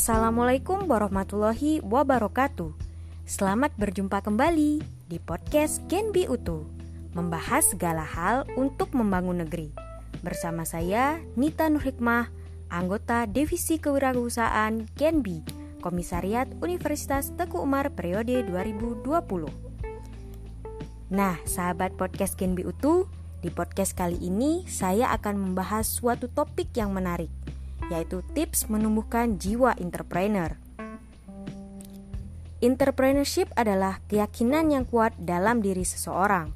Assalamualaikum warahmatullahi wabarakatuh. Selamat berjumpa kembali di podcast Genbi Utu, membahas segala hal untuk membangun negeri. Bersama saya Nita Nur Hikmah, anggota Divisi Kewirausahaan Genbi, Komisariat Universitas Teguh Umar periode 2020. Nah, sahabat podcast Genbi Utu, di podcast kali ini saya akan membahas suatu topik yang menarik yaitu tips menumbuhkan jiwa entrepreneur. Entrepreneurship adalah keyakinan yang kuat dalam diri seseorang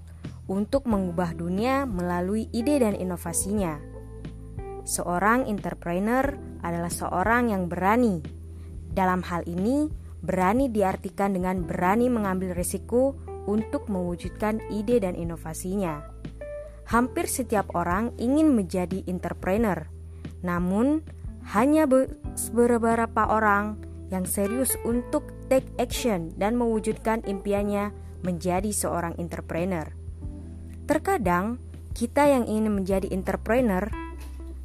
untuk mengubah dunia melalui ide dan inovasinya. Seorang entrepreneur adalah seorang yang berani. Dalam hal ini, berani diartikan dengan berani mengambil risiko untuk mewujudkan ide dan inovasinya. Hampir setiap orang ingin menjadi entrepreneur, namun hanya beberapa orang yang serius untuk take action dan mewujudkan impiannya menjadi seorang entrepreneur. Terkadang, kita yang ingin menjadi entrepreneur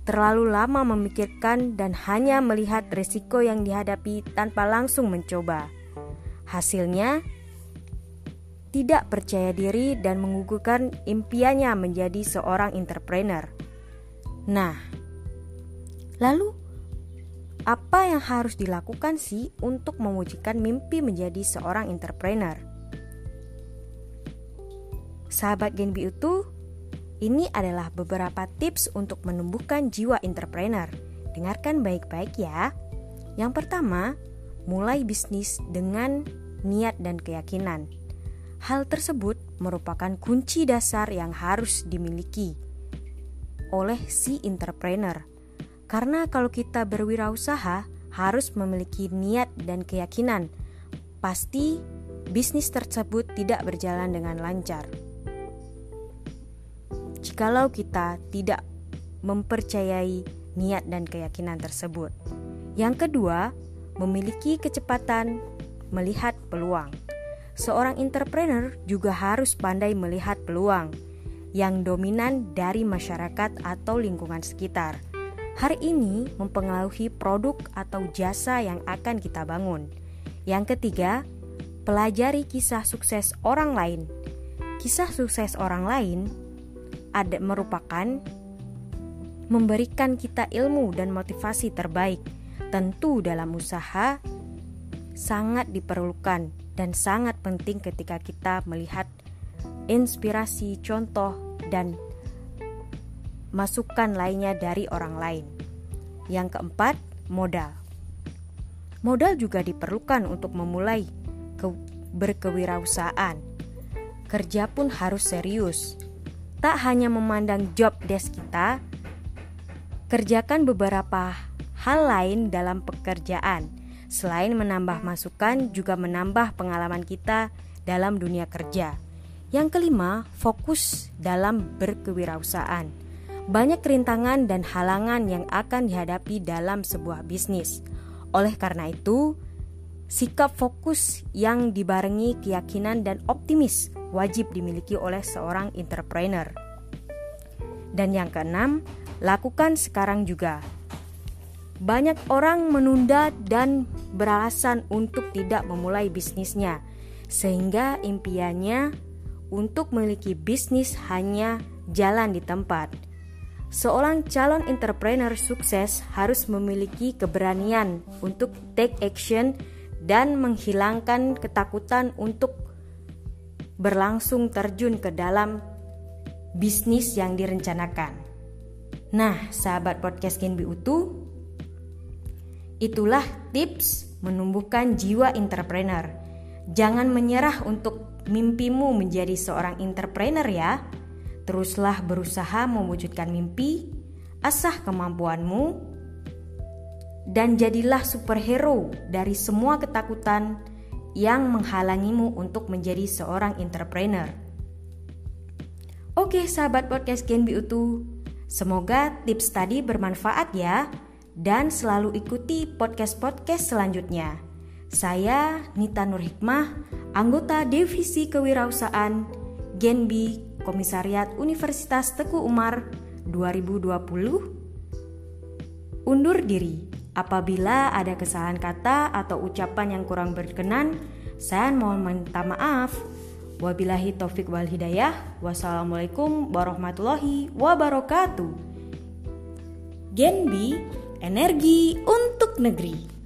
terlalu lama memikirkan dan hanya melihat risiko yang dihadapi tanpa langsung mencoba. Hasilnya, tidak percaya diri dan menggugurkan impiannya menjadi seorang entrepreneur. Nah, lalu apa yang harus dilakukan sih untuk mewujudkan mimpi menjadi seorang entrepreneur? Sahabat Genbi itu, ini adalah beberapa tips untuk menumbuhkan jiwa entrepreneur. Dengarkan baik-baik ya. Yang pertama, mulai bisnis dengan niat dan keyakinan. Hal tersebut merupakan kunci dasar yang harus dimiliki oleh si entrepreneur karena kalau kita berwirausaha harus memiliki niat dan keyakinan, pasti bisnis tersebut tidak berjalan dengan lancar. Jikalau kita tidak mempercayai niat dan keyakinan tersebut. Yang kedua, memiliki kecepatan melihat peluang. Seorang entrepreneur juga harus pandai melihat peluang yang dominan dari masyarakat atau lingkungan sekitar hari ini mempengaruhi produk atau jasa yang akan kita bangun. Yang ketiga, pelajari kisah sukses orang lain. Kisah sukses orang lain ada merupakan memberikan kita ilmu dan motivasi terbaik. Tentu dalam usaha sangat diperlukan dan sangat penting ketika kita melihat inspirasi, contoh dan masukan lainnya dari orang lain. Yang keempat, modal. Modal juga diperlukan untuk memulai ke berkewirausahaan. Kerja pun harus serius. Tak hanya memandang job desk kita, kerjakan beberapa hal lain dalam pekerjaan. Selain menambah masukan, juga menambah pengalaman kita dalam dunia kerja. Yang kelima, fokus dalam berkewirausahaan banyak rintangan dan halangan yang akan dihadapi dalam sebuah bisnis. Oleh karena itu, sikap fokus yang dibarengi keyakinan dan optimis wajib dimiliki oleh seorang entrepreneur. Dan yang keenam, lakukan sekarang juga. Banyak orang menunda dan beralasan untuk tidak memulai bisnisnya, sehingga impiannya untuk memiliki bisnis hanya jalan di tempat Seorang calon entrepreneur sukses harus memiliki keberanian untuk take action dan menghilangkan ketakutan untuk berlangsung terjun ke dalam bisnis yang direncanakan. Nah, sahabat podcast Genbi Utu, itulah tips menumbuhkan jiwa entrepreneur. Jangan menyerah untuk mimpimu menjadi seorang entrepreneur ya. Teruslah berusaha mewujudkan mimpi, asah kemampuanmu, dan jadilah superhero dari semua ketakutan yang menghalangimu untuk menjadi seorang entrepreneur. Oke, sahabat podcast Genbi Utu, semoga tips tadi bermanfaat ya, dan selalu ikuti podcast-podcast selanjutnya. Saya Nita Nur Hikmah, anggota Divisi Kewirausahaan Genbi Komisariat Universitas Teguh Umar 2020 undur diri. Apabila ada kesalahan kata atau ucapan yang kurang berkenan, saya mohon minta maaf. Wabillahi taufik wal hidayah. Wassalamualaikum warahmatullahi wabarakatuh. Genbi, energi untuk negeri.